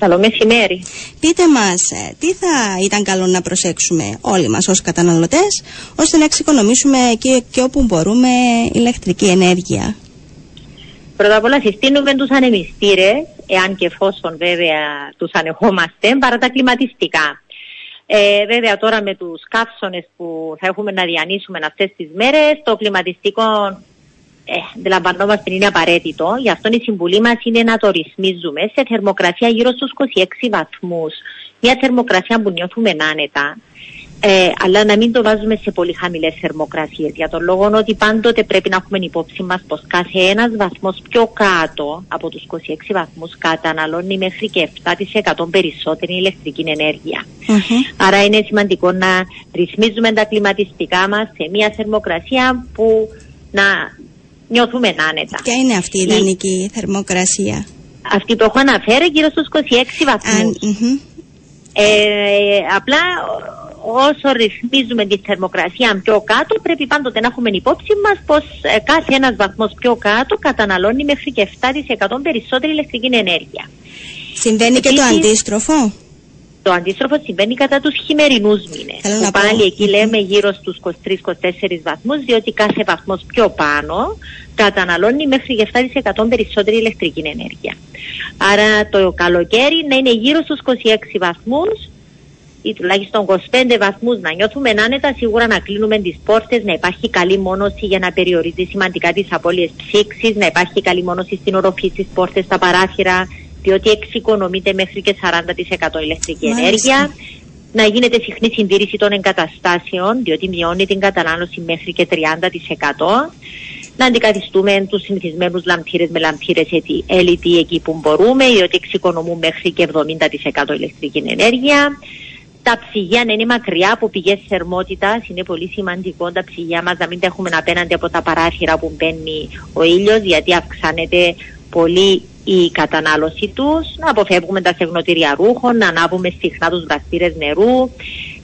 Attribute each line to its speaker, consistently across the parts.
Speaker 1: Καλό μεσημέρι.
Speaker 2: Πείτε μας, ε, τι θα ήταν καλό να προσέξουμε όλοι μας ως καταναλωτές, ώστε να εξοικονομήσουμε εκεί και όπου μπορούμε ηλεκτρική ενέργεια.
Speaker 1: Πρώτα απ' όλα συστήνουμε τους ανεμιστήρες, εάν και εφόσον βέβαια τους ανεχόμαστε, παρά τα κλιματιστικά. Ε, βέβαια τώρα με τους καύσονες που θα έχουμε να διανύσουμε αυτές τις μέρες, το κλιματιστικό ε, αντιλαμβανόμαστε είναι απαραίτητο. Γι' αυτό η συμβουλή μας είναι να το ρυθμίζουμε σε θερμοκρασία γύρω στους 26 βαθμούς. Μια θερμοκρασία που νιώθουμε άνετα. Ε, αλλά να μην το βάζουμε σε πολύ χαμηλές θερμοκρασίες. Για τον λόγο ότι πάντοτε πρέπει να έχουμε υπόψη μας πως κάθε ένας βαθμός πιο κάτω από τους 26 βαθμούς καταναλώνει μέχρι και 7% περισσότερη ηλεκτρική Άρα είναι σημαντικό να ρυθμίζουμε τα κλιματιστικά μας σε μια θερμοκρασία που να νιώθουμε άνετα.
Speaker 2: Ποια είναι αυτή η ιδανική θερμοκρασία;
Speaker 1: Αυτή που έχω αναφέρει γύρω στους 26 βαθμούς. Ε, απλά όσο ρυθμίζουμε τη θερμοκρασία πιο κάτω πρέπει πάντοτε να έχουμε υπόψη μας πως ε, κάθε ένας βαθμός πιο κάτω καταναλώνει μέχρι και 7% περισσότερη ηλεκτρική ενέργεια.
Speaker 2: Συμβαίνει και το αντίστροφο;
Speaker 1: Το αντίστροφο συμβαίνει κατά τους χειμερινούς μήνες. Που πάλι εκεί λέμε γύρω στους 23-24 βαθμούς, διότι κάθε βαθμός πιο πάνω καταναλώνει μέχρι και 7% περισσότερη ηλεκτρική ενέργεια. Άρα το καλοκαίρι να είναι γύρω στους 26 βαθμούς ή τουλάχιστον 25 βαθμούς να νιώθουμε άνετα, σίγουρα να κλείνουμε τις πόρτες, να υπάρχει καλή μόνωση για να περιορίζει σημαντικά τις απώλειες ψήξης, να υπάρχει καλή μόνωση στην οροφή στις πόρτες, στα παράθυρα, διότι εξοικονομείται μέχρι και 40% ηλεκτρική ενέργεια. Να γίνεται συχνή συντήρηση των εγκαταστάσεων, διότι μειώνει την κατανάλωση μέχρι και 30%. Να αντικαθιστούμε τους συνηθισμένους λαμπτήρες με λαμπτήρες LED εκεί που μπορούμε, διότι εξοικονομούν μέχρι και 70% ηλεκτρική ενέργεια. Τα ψυγεία να είναι μακριά από πηγές θερμότητας. Είναι πολύ σημαντικό τα ψυγεία μας να μην τα έχουμε απέναντι από τα παράθυρα που μπαίνει ο ήλιος, γιατί αυξάνεται πολύ η κατανάλωση τους, να αποφεύγουμε τα στεγνοτήρια ρούχων, να ανάβουμε συχνά τους δραστήρες νερού.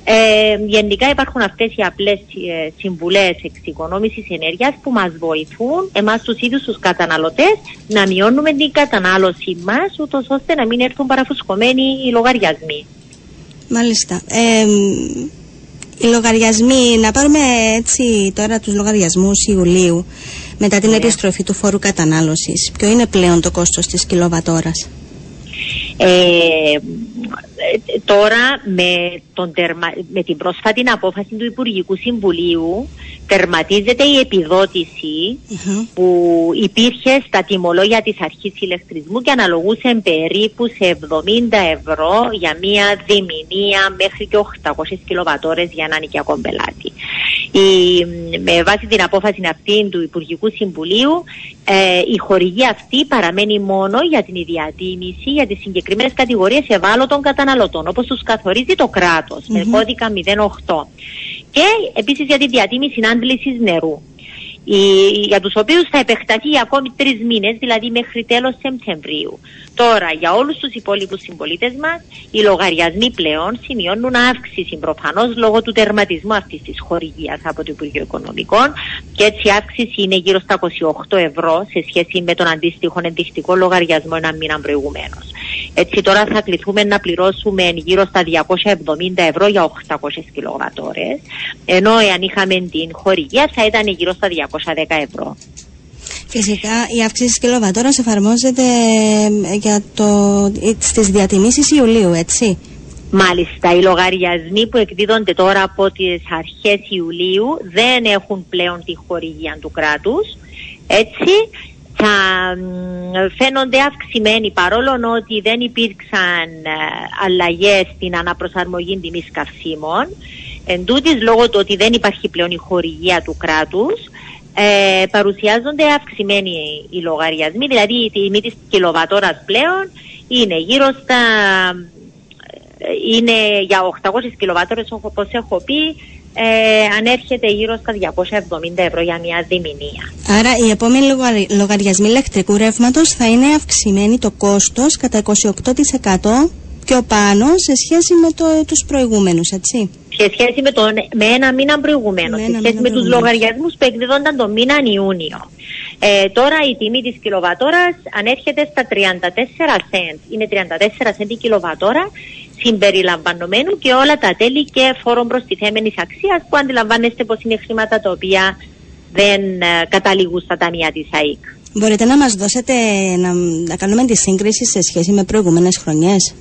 Speaker 1: Ε, γενικά υπάρχουν αυτές οι απλές ε, συμβουλές εξοικονόμησης ενέργειας που μας βοηθούν εμάς τους ίδιους τους καταναλωτές να μειώνουμε την κατανάλωση μας ούτως ώστε να μην έρθουν παραφουσκωμένοι οι λογαριασμοί.
Speaker 2: Μάλιστα. Ε, οι λογαριασμοί, να πάρουμε έτσι τώρα τους λογαριασμούς Ιουλίου μετά την επιστροφή του φόρου κατανάλωσης. Ποιο είναι πλέον το κόστος της κιλοβατόρας;
Speaker 1: Ε, τώρα με, τον με την πρόσφατη απόφαση του Υπουργικού Συμβουλίου τερματίζεται η επιδοτηση που υπήρχε στα τιμολόγια της αρχής ηλεκτρισμού και αναλογούσε περίπου σε 70 ευρώ για μία διμηνία μέχρι και 800 κιλοβατόρες για έναν οικιακό πελάτη. Η, με βάση την απόφαση αυτή του Υπουργικού Συμβουλίου ε, η χορηγία αυτή παραμένει μόνο για την διατίμηση για τις συγκεκριμένες κατηγορίες ευάλωτων καταναλωτών όπως τους καθορίζει το κράτος με κώδικα 08 και επίσης για τη διατίμηση άντλησης νερού για τους οποίους θα επεκταθεί ακόμη τρεις μήνες, δηλαδή μέχρι τέλος Σεπτεμβρίου. Τώρα, για όλους τους υπόλοιπους συμπολίτες μας, οι λογαριασμοί πλέον σημειώνουν αύξηση προφανώς λόγω του τερματισμού αυτής της χορηγίας από το Υπουργείο Οικονομικών και έτσι η αύξηση είναι γύρω στα 28 ευρώ σε σχέση με τον αντίστοιχο ενδεικτικό λογαριασμό ένα μήνα προηγουμένως. Έτσι τώρα θα κληθούμε να πληρώσουμε γύρω στα 270 ευρώ για 800 κιλοβατόρες, ενώ εάν είχαμε την χορηγία θα ήταν γύρω στα 210 ευρώ.
Speaker 2: Φυσικά η αύξηση της κιλοβατόρας εφαρμόζεται για το, στις διατιμήσεις Ιουλίου, έτσι;
Speaker 1: Μάλιστα, οι λογαριασμοί που εκδίδονται τώρα από τις αρχές Ιουλίου δεν έχουν πλέον τη χορηγία του κράτους. Έτσι, θα φαίνονται αυξημένοι παρόλο ότι δεν υπήρξαν ε, αλλαγές στην αναπροσαρμογή τιμής καυσίμων. Εν τούτης, λόγω του ότι δεν υπάρχει πλέον η χορηγία του κράτους, ε, παρουσιάζονται αυξημένοι οι λογαριασμοί, δηλαδή η τιμή της κιλοβατόρας πλέον είναι γύρω στα... Ε, είναι για 800 κιλοβάτορες όπως έχω πει ε, ανέρχεται γύρω στα 270 ευρώ για μια διμηνία.
Speaker 2: Άρα οι επόμενοι λογαριασμοί ηλεκτρικού ρεύματος θα είναι αυξημένοι το κόστος κατά 28% πιο πάνω σε σχέση με το, τους προηγούμενους, έτσι;
Speaker 1: Σε σχέση με, τον, με ένα μήνα προηγουμένως, σε σχέση με τους λογαριασμούς που εκδίδονταν τον μήνα Ιούνιο. Ε, τώρα η τιμή της κιλοβατόρας ανέρχεται στα 34 cent. Είναι 34 cent η κιλοβατόρα συμπεριλαμβανομένου και όλα τα τέλη και φόρων προστιθέμενης αξίας που αντιλαμβάνεστε πως είναι χρήματα τα οποία δεν ε, καταλήγουν στα ταμεία της ΑΕΚ.
Speaker 2: Μπορείτε να μας δώσετε, να, να κάνουμε τη σύγκριση σε σχέση με προηγούμενες χρονιές,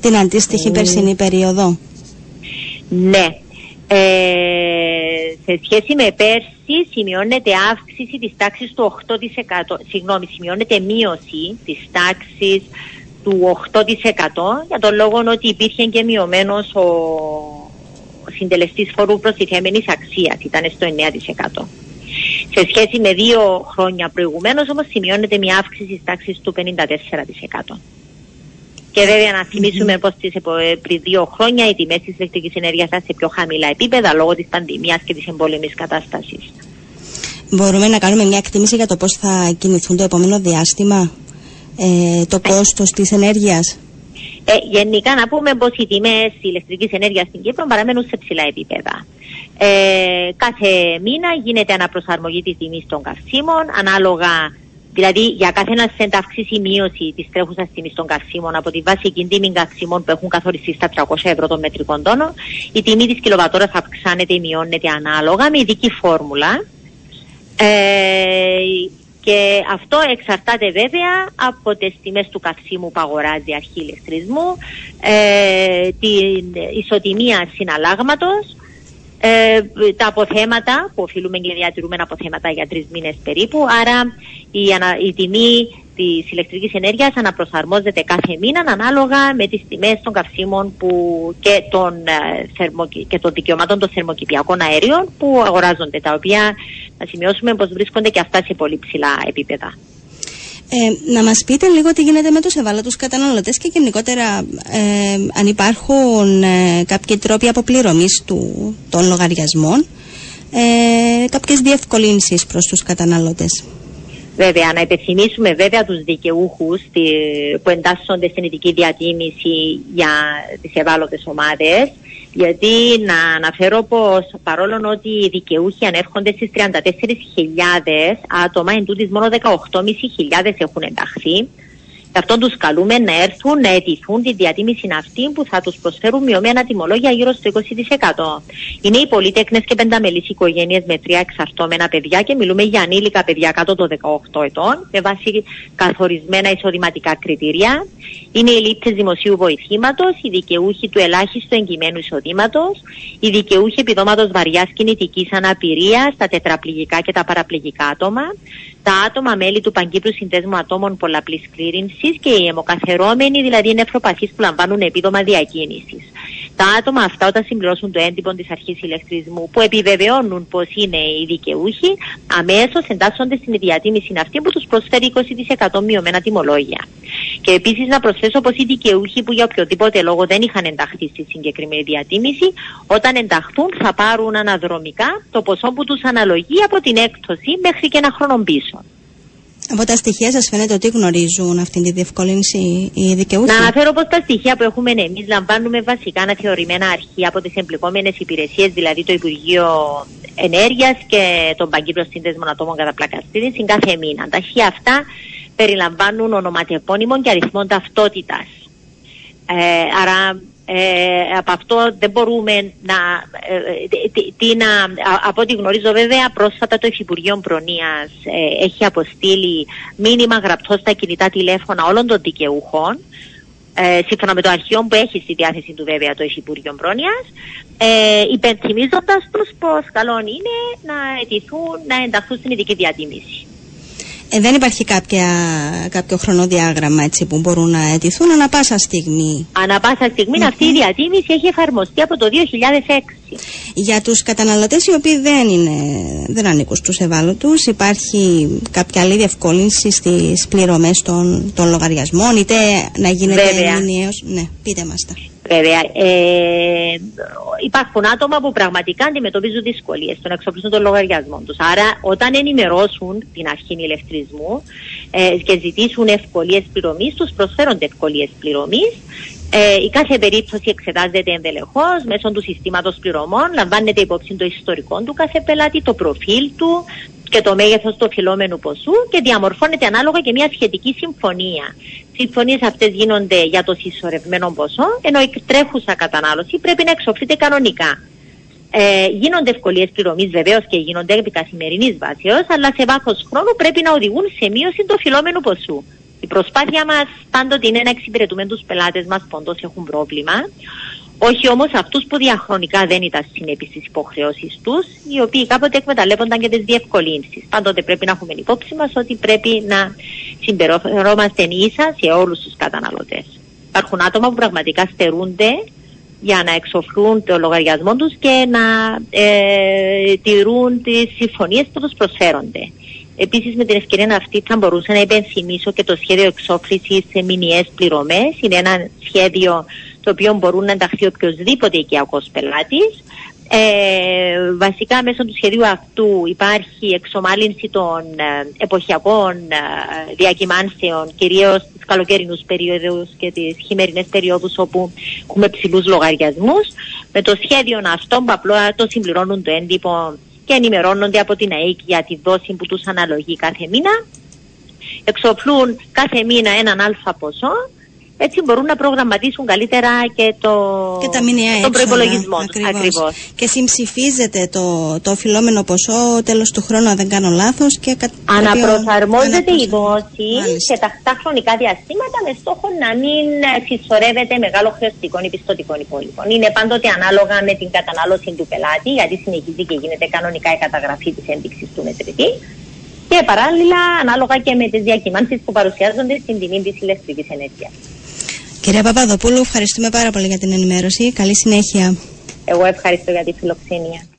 Speaker 2: την αντίστοιχη mm. περσινή περίοδο;
Speaker 1: Ναι. Ε, σε σχέση με πέρσι σημειώνεται αύξηση της τάξης του 8%, συγγνώμη, σημειώνεται μείωση της τάξης του 8% για τον λόγο ότι υπήρχε και μειωμένος ο, ο συντελεστής φορού προστιθέμενης αξίας, ήταν στο 9%. Σε σχέση με δύο χρόνια προηγουμένως όμως σημειώνεται μια αύξηση της τάξης του 54%. Και βέβαια να θυμίσουμε mm-hmm. πως πριν δύο χρόνια οι τιμές της ηλεκτρικής ενέργειας ήταν σε πιο χαμηλά επίπεδα λόγω της πανδημίας και της εμπόλεμης κατάστασης.
Speaker 2: Μπορούμε να κάνουμε μια εκτίμηση για το πώς θα κινηθούν το επόμενο διάστημα, ε, το ναι. κόστος της ενέργειας;
Speaker 1: Ε, γενικά να πούμε πως οι τιμές ηλεκτρικής ενέργειας στην Κύπρο παραμένουν σε ψηλά επίπεδα. Ε, κάθε μήνα γίνεται αναπροσαρμογή της τιμής των καυσίμων ανάλογα Δηλαδή, για κάθε ένα σεντ αυξήσει η μείωση της τρέχουσας τιμής των καυσίμων από τη βασική τιμή καυσίμων που έχουν καθοριστεί στα 300 ευρώ των μετρικών τόνων, η τιμή της κιλοβατόρας αυξάνεται ή μειώνεται ανάλογα με ειδική φόρμουλα. Ε, και αυτό εξαρτάται βέβαια από τις τιμές του καυσίμου που αγοράζει αρχή ηλεκτρισμού, ε, την ισοτιμία συναλλάγματος, ε, τα αποθέματα που οφείλουμε και διατηρούμε αποθέματα για τρεις μήνες περίπου. Άρα η, η τιμή της ηλεκτρικής ενέργειας αναπροσαρμόζεται κάθε μήνα ανάλογα με τις τιμές των καυσίμων που και, των, ε, και των δικαιωμάτων των θερμοκηπιακών αερίων που αγοράζονται, τα οποία να σημειώσουμε πως βρίσκονται και αυτά σε πολύ ψηλά επίπεδα.
Speaker 2: Ε, να μας πείτε λίγο τι γίνεται με τους ευάλωτους καταναλωτές και γενικότερα ε, αν υπάρχουν ε, κάποιοι τρόποι αποπληρωμής του, των λογαριασμών, ε, κάποιες διευκολύνσεις προς τους καταναλωτές.
Speaker 1: Βέβαια, να υπενθυμίσουμε βέβαια τους δικαιούχους που εντάσσονται στην ειδική διατίμηση για τις ευάλωτες ομάδες γιατί να αναφέρω πως παρόλο ότι οι δικαιούχοι ανέρχονται στις 34.000 άτομα, εν τούτης μόνο 18.500 έχουν ενταχθεί. Γι' αυτό τους καλούμε να έρθουν να αιτηθούν τη διατίμηση αυτή που θα τους προσφέρουν μειωμένα τιμολόγια γύρω στο 20%. Είναι οι πολίτεκνε και πενταμελείς οικογένειες με τρία εξαρτώμενα παιδιά και μιλούμε για ανήλικα παιδιά κάτω των 18 ετών με βάση καθορισμένα εισοδηματικά κριτήρια. Είναι οι λήπτε δημοσίου βοηθήματος, οι δικαιούχοι του ελάχιστου εγκυμένου εισοδήματος, οι δικαιούχοι επιδόματος βαριάς κινητικής αναπηρίας στα τετραπληγικά και τα παραπληγικά άτομα, τα άτομα μέλη του Παγκύπριου Συνδέσμου Ατόμων Πολλαπλής Κλήρυνσης και οι αιμοκαθερώμενοι, δηλαδή οι νεφροπαθεί που λαμβάνουν επίδομα διακίνησης. Τα άτομα αυτά, όταν συμπληρώσουν το έντυπο της αρχής ηλεκτρισμού, που επιβεβαιώνουν πως είναι οι δικαιούχοι, αμέσως εντάσσονται στην διατίμηση αυτή που τους προσφέρει 20% μειωμένα τιμολόγια. Και επίσης να προσθέσω πως οι δικαιούχοι που για οποιοδήποτε λόγο δεν είχαν ενταχθεί στη συγκεκριμένη διατίμηση, όταν ενταχθούν θα πάρουν αναδρομικά το ποσό που τους αναλογεί από την έκπτωση μέχρι και ένα χρόνο πίσω.
Speaker 2: Από τα στοιχεία σας φαίνεται ότι γνωρίζουν αυτή τη διευκόλυνση οι δικαιούχοι;
Speaker 1: Να αναφέρω πως τα στοιχεία που έχουμε εμείς λαμβάνουμε βασικά αναθεωρημένα αρχεία από τις εμπλεκόμενες υπηρεσίες, δηλαδή το Υπουργείο Ενέργειας και τον Παγκύπριο Σύνδεσμο Ατόμων κατά πλακαστήριν, κάθε μήνα. Τα αρχεία αυτά περιλαμβάνουν ονοματεπώνυμων και αριθμών ταυτότητας. Ε, άρα ε, από αυτό δεν μπορούμε να, ε, τι, να... Από ό,τι γνωρίζω βέβαια πρόσφατα το Υφυπουργείο Προνοίας ε, έχει αποστείλει μήνυμα γραπτό στα κινητά τηλέφωνα όλων των δικαιούχων ε, σύμφωνα με το αρχείο που έχει στη διάθεση του βέβαια το Υφυπουργείο Πρόνοιας ε, υπενθυμίζοντας τους πως καλό είναι να αιτηθούν να ενταχθούν στην ειδική διατίμηση.
Speaker 2: Ε, δεν υπάρχει κάποια, κάποιο χρονοδιάγραμμα έτσι, που μπορούν να αιτηθούν ανα πάσα στιγμή.
Speaker 1: Ανα πάσα στιγμή αυτή η διατίμηση έχει εφαρμοστεί από το 2006.
Speaker 2: Για τους καταναλωτές οι οποίοι δεν, είναι, δεν ανήκουν στους ευάλωτους υπάρχει κάποια άλλη διευκόλυνση στις πληρωμές των, των λογαριασμών είτε να γίνεται μηνιαίως. Ναι, πείτε μας τα.
Speaker 1: Βέβαια, ε, υπάρχουν άτομα που πραγματικά αντιμετωπίζουν δυσκολίες στον εξοπλισμό των λογαριασμών τους. Άρα, όταν ενημερώσουν την αρχή ηλεκτρισμού ε, και ζητήσουν ευκολίες πληρωμής, τους προσφέρονται ευκολίες πληρωμής. Ε, η κάθε περίπτωση εξετάζεται ενδελεχώς μέσω του συστήματος πληρωμών, λαμβάνεται υπόψη το ιστορικό του κάθε πελάτη, το προφίλ του, και το μέγεθος του οφειλόμενου ποσού και διαμορφώνεται ανάλογα και μια σχετική συμφωνία. Συμφωνίες αυτές γίνονται για το συσσωρευμένο ποσό, ενώ η τρέχουσα κατανάλωση πρέπει να εξοφλείται κανονικά. Ε, γίνονται ευκολίες πληρωμής βεβαίως και γίνονται επί καθημερινής βάσεως, αλλά σε βάθος χρόνου πρέπει να οδηγούν σε μείωση του οφειλόμενου ποσού. Η προσπάθεια μας πάντοτε είναι να εξυπηρετούμε τους πελάτες μας που όντως έχουν πρόβλημα, όχι όμως αυτούς που διαχρονικά δεν ήταν συνέπειες στι υποχρεώσει τους, οι οποίοι κάποτε εκμεταλλεύονταν και τις διευκολύνσεις. Πάντοτε πρέπει να έχουμε υπόψη μας ότι πρέπει να συμπεριφερόμαστε ίσα σε όλους τους καταναλωτές. Υπάρχουν άτομα που πραγματικά στερούνται για να εξοφλούν το λογαριασμό τους και να ε, τηρούν τις συμφωνίες που τους προσφέρονται. Επίσης με την ευκαιρία αυτή θα μπορούσα να υπενθυμίσω και το σχέδιο εξόφλησης σε μηνιαίες πληρωμές. Είναι ένα σχέδιο το οποίο μπορούν να ενταχθεί οποιοδήποτε οικιακός πελάτης. Ε, βασικά μέσω του σχεδίου αυτού υπάρχει εξομάλυνση των ε, εποχιακών ε, διακυμάνσεων κυρίως στις καλοκαιρινούς περίοδους και τις χειμερινές περιόδους όπου έχουμε ψηλούς λογαριασμούς. Με το σχέδιο αυτό που απλά το συμπληρώνουν το έντυπο και ενημερώνονται από την ΑΕΚ για τη δόση που τους αναλογεί κάθε μήνα. Εξοφλούν κάθε μήνα έναν αλφα ποσό έτσι μπορούν να προγραμματίσουν καλύτερα και, το,
Speaker 2: και τα μηνιαία
Speaker 1: τον προπολογισμό
Speaker 2: τους. Και συμψηφίζεται το, το οφειλόμενο ποσό τέλος του χρόνου, αν δεν κάνω λάθος.
Speaker 1: Κα... Αναπροσαρμόζεται η δόση σε τακτά χρονικά διαστήματα με στόχο να μην συσσωρεύεται μεγάλο χρεωστικό ή πιστοτικό υπόλοιπο. Είναι πάντοτε ανάλογα με την κατανάλωση του πελάτη, γιατί συνεχίζει και γίνεται κανονικά η καταγραφή της ένδειξης του μετρητή και παράλληλα ανάλογα και με τις διακυμάνσεις που παρουσιάζονται στην τιμή της ηλεκτρικής ενέργειας.
Speaker 2: Κυρία Παπαδοπούλου, ευχαριστούμε πάρα πολύ για την ενημέρωση. Καλή συνέχεια.
Speaker 1: Εγώ ευχαριστώ για τη φιλοξενία.